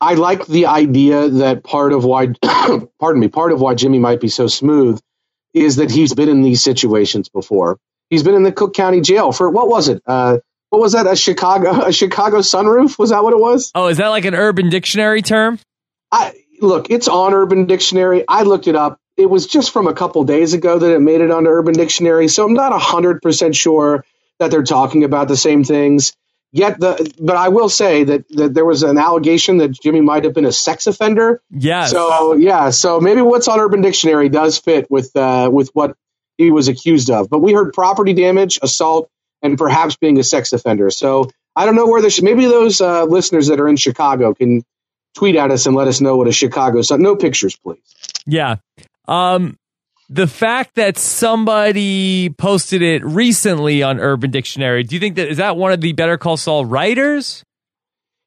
I like the idea that part of why, pardon me, part of why Jimmy might be so smooth is that he's been in these situations before He's been in the Cook County Jail for what was it? Uh, what was that? A Chicago a Chicago sunroof? Was that what it was? Oh, is that like an Urban Dictionary term? I look, it's on Urban Dictionary. I looked it up. It was just from a couple days ago that it made it onto Urban Dictionary, so I'm not hundred percent sure that they're talking about the same things. Yet the but I will say that, that there was an allegation that Jimmy might have been a sex offender. Yeah. So yeah, so maybe what's on Urban Dictionary does fit with uh, with what he was accused of. But we heard property damage, assault, and perhaps being a sex offender. So I don't know where this. maybe those uh, listeners that are in Chicago can tweet at us and let us know what a Chicago. So no pictures, please. Yeah. Um, the fact that somebody posted it recently on Urban Dictionary, do you think that is that one of the Better Call Saul writers?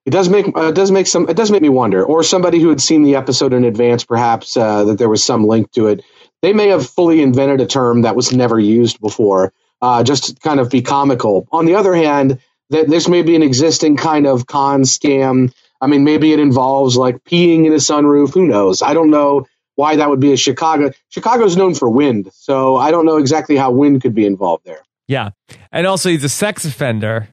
It does make uh, it does make some it does make me wonder, or somebody who had seen the episode in advance, perhaps uh, that there was some link to it they may have fully invented a term that was never used before, uh, just to kind of be comical. On the other hand, that this may be an existing kind of con scam. I mean, maybe it involves like peeing in a sunroof. Who knows? I don't know why that would be a Chicago. Chicago's known for wind, so I don't know exactly how wind could be involved there. Yeah, and also he's a sex offender.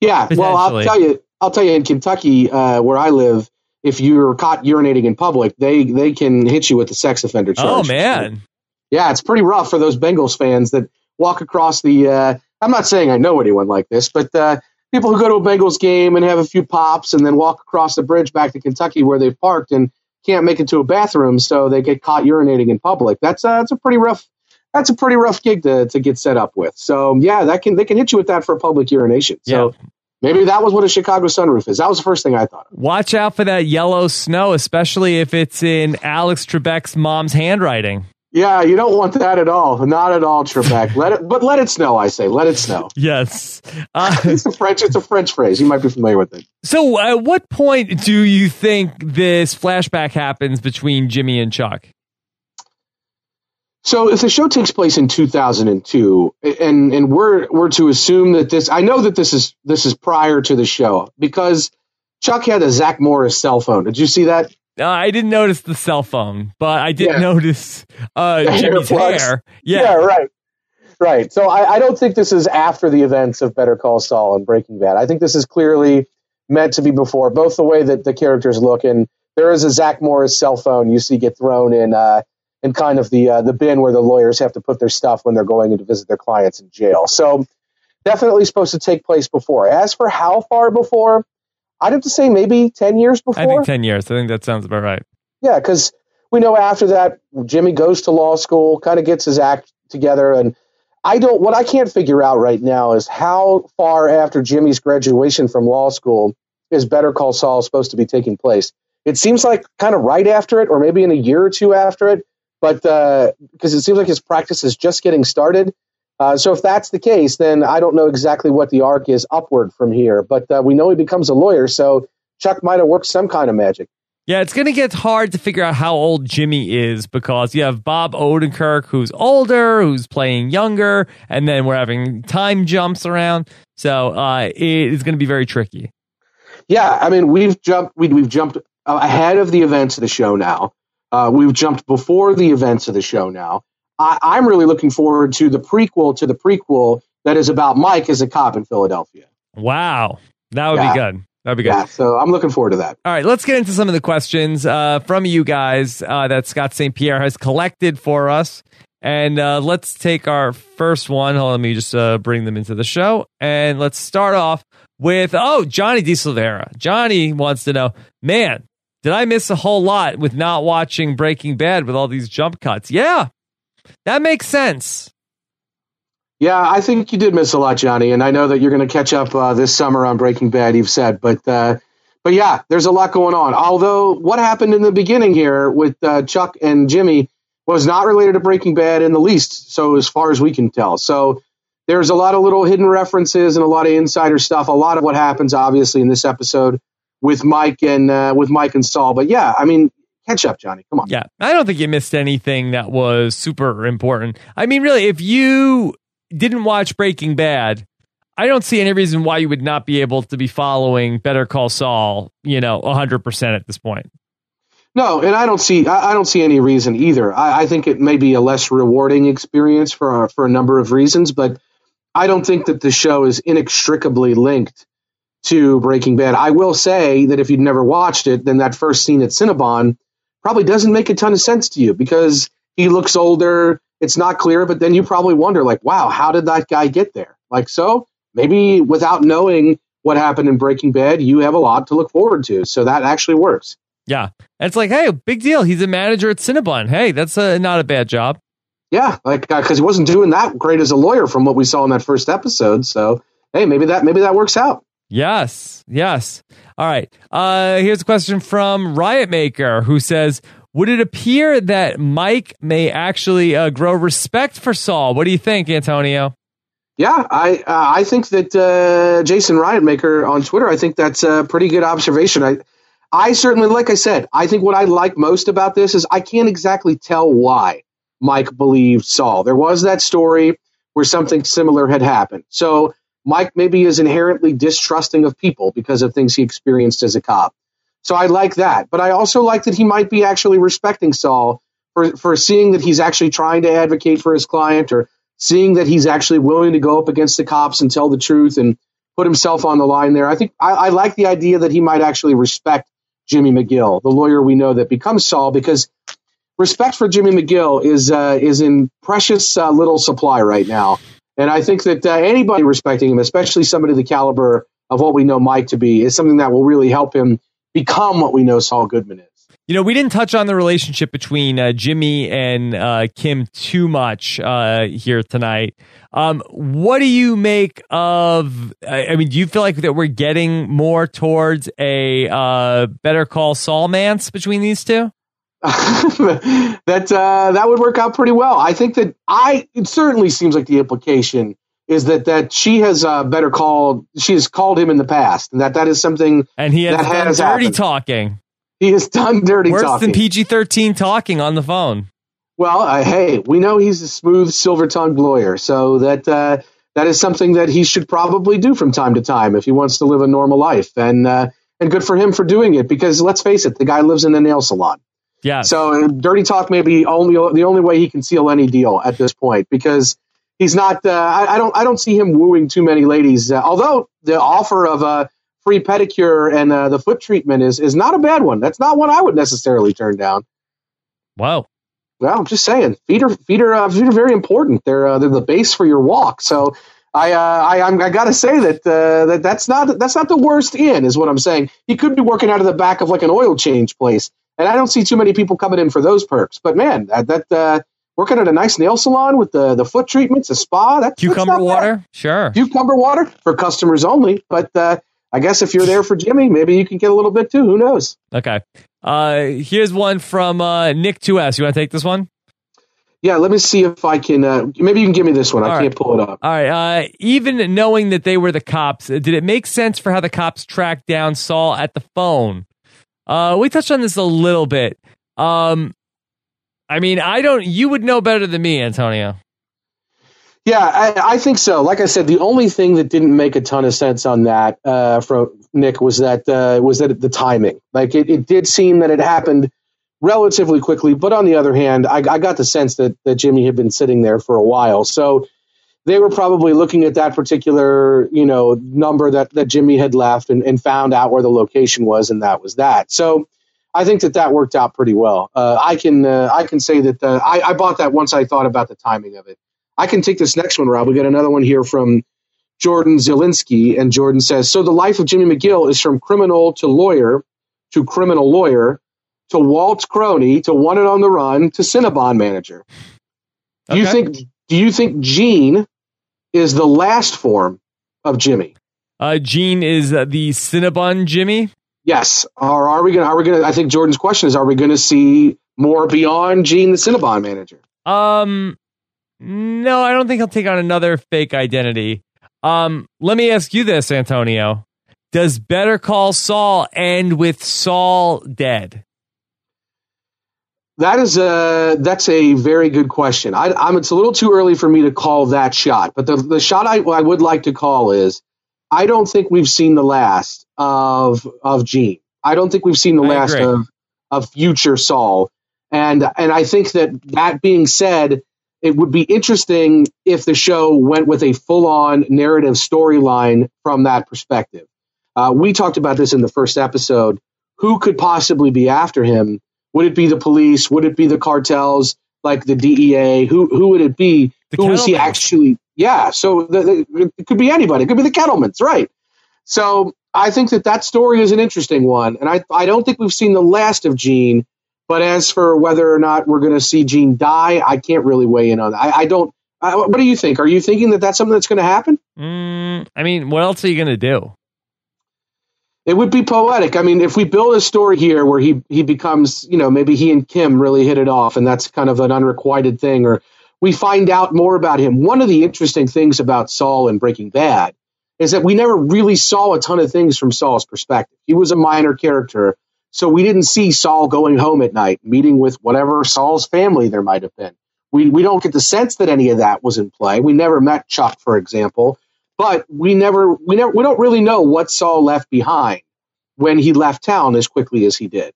Yeah, well, I'll tell you. I'll tell you in Kentucky, uh, where I live, if you're caught urinating in public, they they can hit you with the sex offender charge. Oh man, yeah, it's pretty rough for those Bengals fans that walk across the. Uh, I'm not saying I know anyone like this, but uh, people who go to a Bengals game and have a few pops and then walk across the bridge back to Kentucky where they've parked and can't make it to a bathroom, so they get caught urinating in public. That's uh, that's a pretty rough. That's a pretty rough gig to, to get set up with. So yeah, that can they can hit you with that for public urination. So yeah. Maybe that was what a Chicago sunroof is. That was the first thing I thought. Of. Watch out for that yellow snow, especially if it's in Alex Trebek's mom's handwriting. Yeah, you don't want that at all. Not at all, Trebek. let it, but let it snow. I say, let it snow. Yes, uh, it's a French. It's a French phrase. You might be familiar with it. So, at what point do you think this flashback happens between Jimmy and Chuck? So if the show takes place in 2002 and and we're we're to assume that this I know that this is this is prior to the show because Chuck had a Zach Morris cell phone. Did you see that? Uh, I didn't notice the cell phone, but I did yeah. notice uh, Jimmy's hair. Yeah. yeah, right. Right. So I, I don't think this is after the events of Better Call Saul and Breaking Bad. I think this is clearly meant to be before, both the way that the characters look and there is a Zach Morris cell phone you see get thrown in uh, in kind of the uh, the bin where the lawyers have to put their stuff when they're going in to visit their clients in jail. So definitely supposed to take place before. As for how far before, I'd have to say maybe ten years before. I think ten years. I think that sounds about right. Yeah, because we know after that Jimmy goes to law school, kind of gets his act together, and I don't. What I can't figure out right now is how far after Jimmy's graduation from law school is Better Call Saul supposed to be taking place. It seems like kind of right after it, or maybe in a year or two after it. But because uh, it seems like his practice is just getting started. Uh, so if that's the case, then I don't know exactly what the arc is upward from here. But uh, we know he becomes a lawyer, so Chuck might have worked some kind of magic. Yeah, it's going to get hard to figure out how old Jimmy is because you have Bob Odenkirk, who's older, who's playing younger, and then we're having time jumps around. So uh, it is going to be very tricky. Yeah, I mean, we've jumped we, have jumped ahead of the events of the show now. Uh, we've jumped before the events of the show now. I, I'm really looking forward to the prequel to the prequel that is about Mike as a cop in Philadelphia. Wow, that would yeah. be good. That'd be good. Yeah, so I'm looking forward to that. All right, let's get into some of the questions uh, from you guys uh, that Scott St. Pierre has collected for us. And uh, let's take our first one. Hold on, let me just uh, bring them into the show. And let's start off with, oh, Johnny De Silvera. Johnny wants to know, man, did I miss a whole lot with not watching Breaking Bad with all these jump cuts? Yeah, that makes sense. Yeah, I think you did miss a lot, Johnny, and I know that you're going to catch up uh, this summer on Breaking Bad. You've said, but uh, but yeah, there's a lot going on. Although what happened in the beginning here with uh, Chuck and Jimmy was not related to Breaking Bad in the least. So as far as we can tell, so there's a lot of little hidden references and a lot of insider stuff. A lot of what happens, obviously, in this episode with Mike and uh, with Mike and Saul. But yeah, I mean, catch up, Johnny. Come on. Yeah, I don't think you missed anything that was super important. I mean, really, if you didn't watch Breaking Bad, I don't see any reason why you would not be able to be following Better Call Saul, you know, 100% at this point. No, and I don't see I don't see any reason either. I, I think it may be a less rewarding experience for for a number of reasons, but I don't think that the show is inextricably linked to Breaking Bad. I will say that if you'd never watched it, then that first scene at Cinnabon probably doesn't make a ton of sense to you because he looks older it's not clear, but then you probably wonder, like, wow, how did that guy get there? Like, so maybe without knowing what happened in Breaking Bad, you have a lot to look forward to. So that actually works. Yeah. it's like, hey, big deal. He's a manager at Cinnabon. Hey, that's a, not a bad job. Yeah, like because uh, he wasn't doing that great as a lawyer from what we saw in that first episode. So hey, maybe that maybe that works out. Yes, yes. All right. Uh, here's a question from Riot Maker who says, would it appear that Mike may actually uh, grow respect for Saul? What do you think, Antonio? Yeah, I uh, I think that uh, Jason Riotmaker on Twitter. I think that's a pretty good observation. I I certainly, like I said, I think what I like most about this is I can't exactly tell why Mike believed Saul. There was that story where something similar had happened. So Mike maybe is inherently distrusting of people because of things he experienced as a cop. So I like that. But I also like that he might be actually respecting Saul for, for seeing that he's actually trying to advocate for his client or seeing that he's actually willing to go up against the cops and tell the truth and put himself on the line there. I think I, I like the idea that he might actually respect Jimmy McGill, the lawyer we know that becomes Saul, because respect for Jimmy McGill is uh, is in precious uh, little supply right now. And I think that uh, anybody respecting him, especially somebody the caliber of what we know Mike to be, is something that will really help him become what we know Saul Goodman is. You know, we didn't touch on the relationship between uh, Jimmy and uh, Kim too much uh, here tonight. Um, what do you make of? I mean, do you feel like that we're getting more towards a uh, Better Call Saul Mance between these two? that uh, that would work out pretty well. I think that I it certainly seems like the implication is that that she has uh, better called she has called him in the past, and that that is something and he has that done has dirty happened. talking. He has done dirty Worse talking. than PG thirteen talking on the phone. Well, uh, hey, we know he's a smooth, silver tongued lawyer, so that uh, that is something that he should probably do from time to time if he wants to live a normal life, and uh, and good for him for doing it because let's face it, the guy lives in a nail salon. Yeah. So uh, dirty talk may be only the only way he can seal any deal at this point because he's not. Uh, I, I, don't. I don't see him wooing too many ladies. Uh, although the offer of a free pedicure and uh, the foot treatment is is not a bad one. That's not one I would necessarily turn down. Wow. Well, I'm just saying, feet are feet are uh, feet are very important. They're uh, they're the base for your walk. So I uh, I I'm, I got to say that uh, that that's not that's not the worst in is what I'm saying. He could be working out of the back of like an oil change place, and I don't see too many people coming in for those perks. But man, that, that uh, working at a nice nail salon with the, the foot treatments, a spa. That, cucumber water, sure. Cucumber water for customers only. But uh, I guess if you're there for Jimmy, maybe you can get a little bit too. Who knows? Okay. Uh, here's one from uh, Nick 2S. You want to take this one? Yeah, let me see if I can. Uh, maybe you can give me this one. I All can't pull it up. All right. Uh, even knowing that they were the cops, did it make sense for how the cops tracked down Saul at the phone? Uh, we touched on this a little bit. Um, I mean, I don't. You would know better than me, Antonio. Yeah, I, I think so. Like I said, the only thing that didn't make a ton of sense on that uh, from Nick was that uh, was that the timing. Like it, it did seem that it happened relatively quickly, but on the other hand, I, I got the sense that that Jimmy had been sitting there for a while, so they were probably looking at that particular you know number that that Jimmy had left and, and found out where the location was, and that was that. So. I think that that worked out pretty well. Uh, I can uh, I can say that uh, I, I bought that once I thought about the timing of it. I can take this next one, Rob. We got another one here from Jordan Zielinski, and Jordan says, "So the life of Jimmy McGill is from criminal to lawyer to criminal lawyer to Walt Crony to wanted on the run to Cinnabon manager. Do you think? Do you think Gene is the last form of Jimmy? Uh, Gene is uh, the Cinnabon Jimmy. Yes, or are we gonna? Are we gonna? I think Jordan's question is: Are we going to see more beyond Gene the Cinnabon manager? Um, no, I don't think he'll take on another fake identity. Um, let me ask you this, Antonio: Does Better Call Saul end with Saul dead? That is a that's a very good question. I, I'm it's a little too early for me to call that shot, but the the shot I, I would like to call is I don't think we've seen the last of of Gene. I don't think we've seen the I last agree. of of future Saul, and and I think that that being said, it would be interesting if the show went with a full on narrative storyline from that perspective. Uh, we talked about this in the first episode. Who could possibly be after him? Would it be the police? Would it be the cartels, like the DEA? Who who would it be? The who is he actually? Yeah, so the, the, it could be anybody. It could be the Kettlemans, right? So I think that that story is an interesting one, and I I don't think we've seen the last of Gene. But as for whether or not we're going to see Gene die, I can't really weigh in on that. I, I don't. I, what do you think? Are you thinking that that's something that's going to happen? Mm, I mean, what else are you gonna do? It would be poetic. I mean, if we build a story here where he he becomes, you know, maybe he and Kim really hit it off, and that's kind of an unrequited thing, or we find out more about him. One of the interesting things about Saul in Breaking Bad is that we never really saw a ton of things from Saul's perspective. He was a minor character, so we didn't see Saul going home at night, meeting with whatever Saul's family there might have been. We we don't get the sense that any of that was in play. We never met Chuck, for example, but we never we never we don't really know what Saul left behind when he left town as quickly as he did.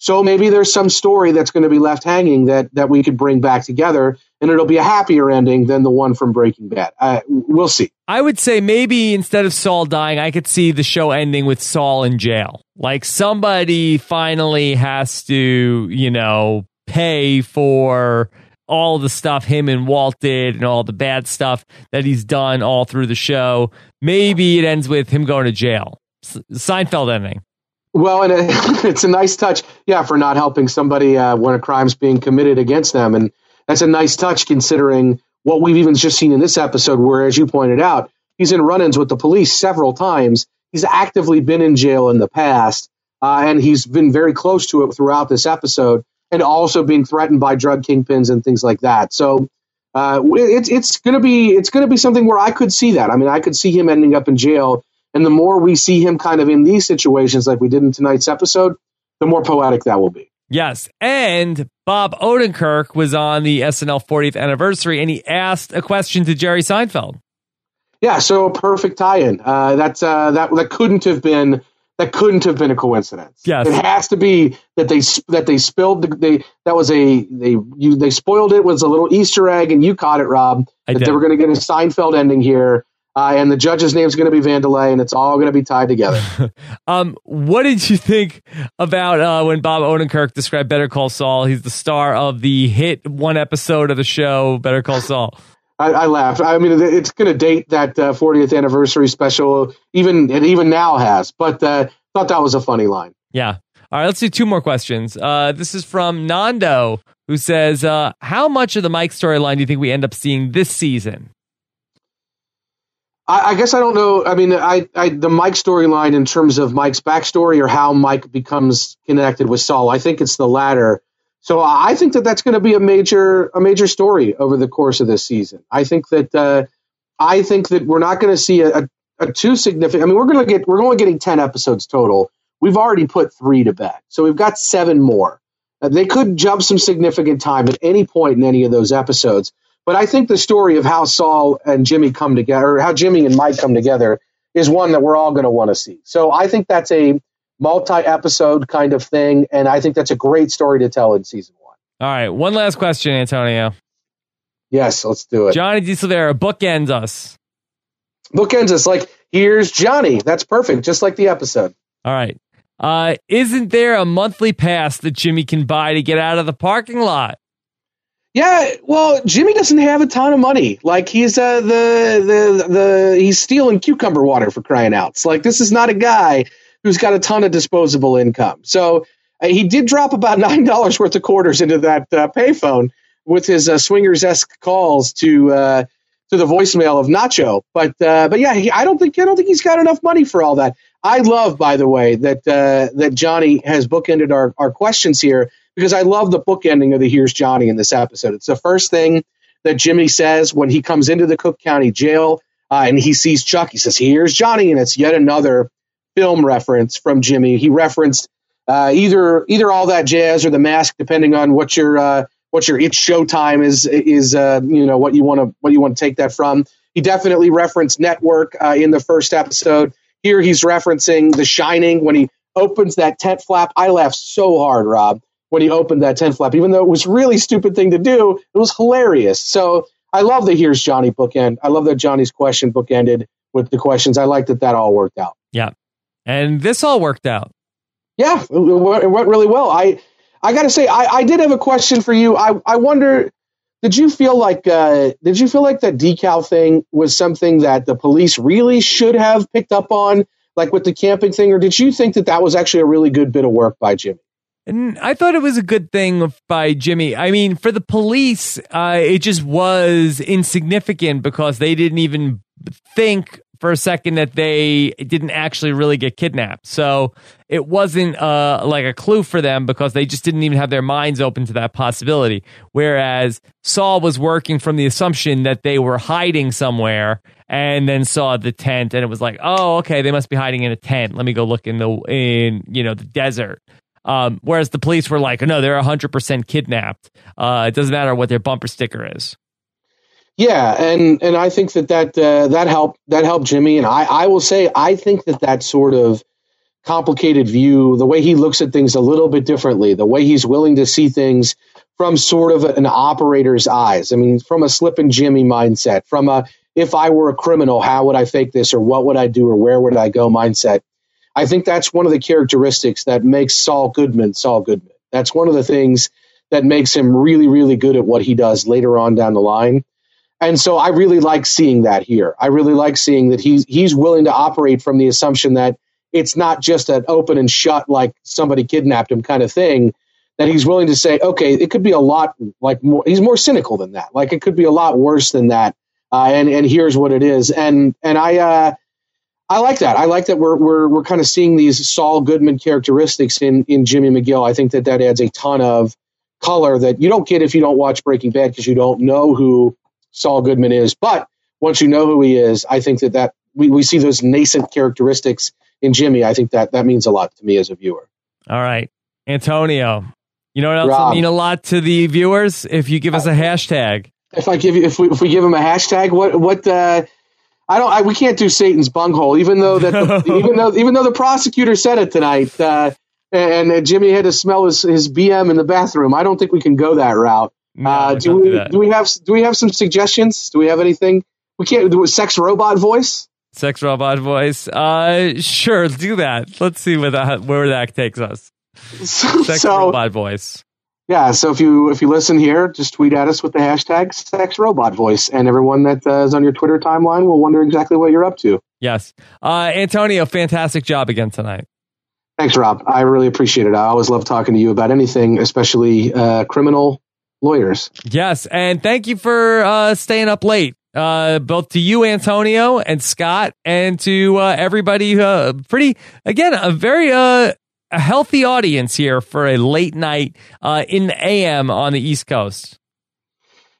So maybe there's some story that's going to be left hanging that that we could bring back together, and it'll be a happier ending than the one from Breaking Bad. Uh, we'll see. I would say maybe instead of Saul dying, I could see the show ending with Saul in jail. Like somebody finally has to, you know, pay for all the stuff him and Walt did and all the bad stuff that he's done all through the show. Maybe it ends with him going to jail. S- Seinfeld ending. Well, and it, it's a nice touch, yeah, for not helping somebody uh, when a crime's being committed against them, and that's a nice touch considering what we've even just seen in this episode, where, as you pointed out, he's in run-ins with the police several times. He's actively been in jail in the past, uh, and he's been very close to it throughout this episode, and also being threatened by drug kingpins and things like that. So. Uh, it's it's gonna be it's gonna be something where I could see that. I mean, I could see him ending up in jail, and the more we see him kind of in these situations, like we did in tonight's episode, the more poetic that will be. Yes. And Bob Odenkirk was on the SNL 40th anniversary and he asked a question to Jerry Seinfeld. Yeah, so a perfect tie-in. Uh, that's uh, that that couldn't have been that couldn't have been a coincidence. Yes. it has to be that they that they spilled the, they that was a they you they spoiled it was a little Easter egg, and you caught it, Rob. I that did. they were going to get a Seinfeld ending here, uh, and the judge's name is going to be Vandelay, and it's all going to be tied together. Um, what did you think about uh, when Bob Odenkirk described Better Call Saul? He's the star of the hit one episode of the show, Better Call Saul. I, I laughed. I mean, it's going to date that uh, 40th anniversary special. Even it even now has, but uh, thought that was a funny line. Yeah. All right, let's do two more questions. Uh, this is from Nando, who says, uh, "How much of the Mike storyline do you think we end up seeing this season?" I, I guess I don't know. I mean, I, I the Mike storyline in terms of Mike's backstory or how Mike becomes connected with Saul. I think it's the latter. So I think that that's going to be a major a major story over the course of this season. I think that uh, I think that we're not going to see a, a, a, too significant. I mean, we're going to get we're only getting ten episodes total. We've already put three to bed, so we've got seven more. Uh, they could jump some significant time at any point in any of those episodes. But I think the story of how Saul and Jimmy come together, or how Jimmy and Mike come together, is one that we're all going to want to see. So I think that's a multi-episode kind of thing, and I think that's a great story to tell in season one. All right, one last question, Antonio. Yes, let's do it. Johnny DeSilvera bookends us. Bookends us like here's Johnny. That's perfect, just like the episode. All right. Uh, isn't there a monthly pass that Jimmy can buy to get out of the parking lot? Yeah, well, Jimmy doesn't have a ton of money. Like he's uh, the the the he's stealing cucumber water for crying out. It's like this is not a guy who's got a ton of disposable income. So uh, he did drop about nine dollars worth of quarters into that uh, payphone with his uh, swingers esque calls to uh, to the voicemail of Nacho. But uh, but yeah, he, I don't think I don't think he's got enough money for all that. I love, by the way, that uh, that Johnny has bookended our our questions here because I love the bookending of the Here's Johnny in this episode. It's the first thing that Jimmy says when he comes into the Cook County jail uh, and he sees Chuck. He says, Here's Johnny. And it's yet another film reference from Jimmy. He referenced uh, either either all that jazz or the mask, depending on what your uh, what your it's showtime is is uh, you know what you want to what you want to take that from. He definitely referenced Network uh, in the first episode. Here he's referencing The Shining when he opens that tent flap. I laughed so hard, Rob, when he opened that tent flap. Even though it was really stupid thing to do, it was hilarious. So I love that here's Johnny bookend. I love that Johnny's question bookended with the questions. I like that that all worked out. Yeah, and this all worked out. Yeah, it went really well. I I got to say, I, I did have a question for you. I I wonder. Did you feel like uh, did you feel like that decal thing was something that the police really should have picked up on, like with the camping thing, or did you think that that was actually a really good bit of work by Jimmy? And I thought it was a good thing by Jimmy. I mean, for the police, uh, it just was insignificant because they didn't even think for a second that they didn't actually really get kidnapped. So it wasn't uh, like a clue for them because they just didn't even have their minds open to that possibility. Whereas Saul was working from the assumption that they were hiding somewhere and then saw the tent and it was like, oh, okay, they must be hiding in a tent. Let me go look in the in you know the desert. Um, whereas the police were like, no, they're 100% kidnapped. Uh, it doesn't matter what their bumper sticker is. Yeah, and and I think that that uh, that helped that helped Jimmy, and I I will say I think that that sort of complicated view, the way he looks at things a little bit differently, the way he's willing to see things from sort of an operator's eyes. I mean, from a Slippin' Jimmy mindset, from a if I were a criminal, how would I fake this, or what would I do, or where would I go mindset. I think that's one of the characteristics that makes Saul Goodman Saul Goodman. That's one of the things that makes him really, really good at what he does later on down the line. And so I really like seeing that here. I really like seeing that he's he's willing to operate from the assumption that it's not just an open and shut like somebody kidnapped him kind of thing. That he's willing to say, okay, it could be a lot like more. He's more cynical than that. Like it could be a lot worse than that. Uh, and and here's what it is. And and I uh, I like that. I like that we're we're we're kind of seeing these Saul Goodman characteristics in in Jimmy McGill. I think that that adds a ton of color that you don't get if you don't watch Breaking Bad because you don't know who Saul Goodman is. But once you know who he is, I think that that we, we see those nascent characteristics in Jimmy. I think that that means a lot to me as a viewer. All right, Antonio. You know what else Rob, mean a lot to the viewers if you give us a hashtag. If I give you, if we if we give them a hashtag, what what uh, I don't. I, we can't do Satan's bunghole, even though that, the, even though even though the prosecutor said it tonight, uh, and, and, Jimmy had to smell his, his BM in the bathroom. I don't think we can go that route. No, uh, do we? Do, do we have Do we have some suggestions? Do we have anything? We can't do a sex robot voice. Sex robot voice. Uh, sure, do that. Let's see where that where that takes us. Sex so, robot voice yeah, so if you if you listen here, just tweet at us with the hashtag sex robot voice, and everyone that uh, is on your Twitter timeline will wonder exactly what you're up to. Yes, uh, Antonio, fantastic job again tonight. Thanks, Rob. I really appreciate it. I always love talking to you about anything, especially uh, criminal lawyers. Yes, and thank you for uh, staying up late uh, both to you, Antonio and Scott, and to uh, everybody. Uh, pretty again, a very uh, a healthy audience here for a late night uh, in the AM on the East Coast.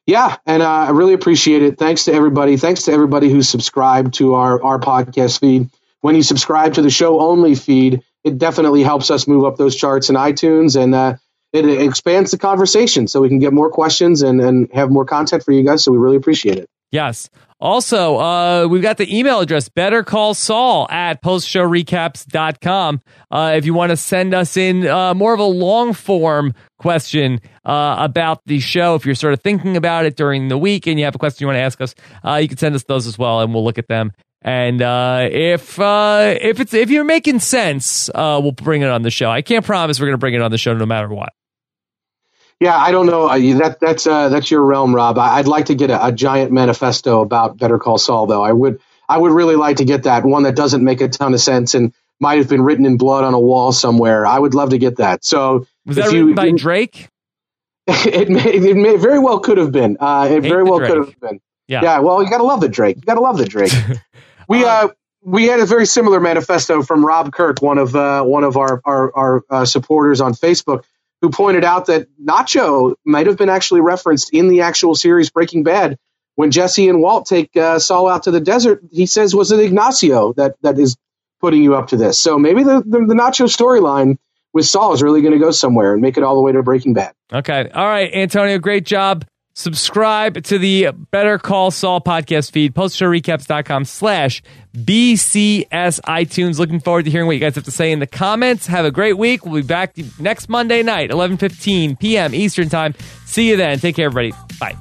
Yeah, and uh, I really appreciate it. Thanks to everybody. Thanks to everybody who subscribed to our our podcast feed. When you subscribe to the show only feed, it definitely helps us move up those charts in iTunes and. Uh, it expands the conversation so we can get more questions and, and have more content for you guys. So we really appreciate it. Yes. Also, uh, we've got the email address, better call Saul at postshowrecaps.com. Uh, if you want to send us in uh, more of a long form question uh, about the show, if you're sort of thinking about it during the week and you have a question you want to ask us, uh, you can send us those as well and we'll look at them. And uh, if uh, if it's if you're making sense, we'll bring it on the show. I can't promise we're going to bring it on the show no matter what. Yeah, I don't know. That that's uh, that's your realm, Rob. I'd like to get a, a, giant manifesto about Better Call Saul, though. I would I would really like to get that one that doesn't make a ton of sense and might have been written in blood on a wall somewhere. I would love to get that. So was that written you, by Drake? It may it may very well could have been. Uh, it very well Drake. could have been. Yeah. Yeah. Well, you got to love the Drake. You got to love the Drake. we uh, we had a very similar manifesto from Rob Kirk, one of uh, one of our our, our uh, supporters on Facebook who pointed out that Nacho might have been actually referenced in the actual series Breaking Bad when Jesse and Walt take uh, Saul out to the desert. He says, "Was it Ignacio that that is putting you up to this?" So maybe the the, the Nacho storyline with Saul is really going to go somewhere and make it all the way to Breaking Bad. Okay, all right, Antonio, great job. Subscribe to the Better Call Saul podcast feed, postshowrecaps.com slash BCS iTunes. Looking forward to hearing what you guys have to say in the comments. Have a great week. We'll be back next Monday night, 11.15 p.m. Eastern Time. See you then. Take care, everybody. Bye.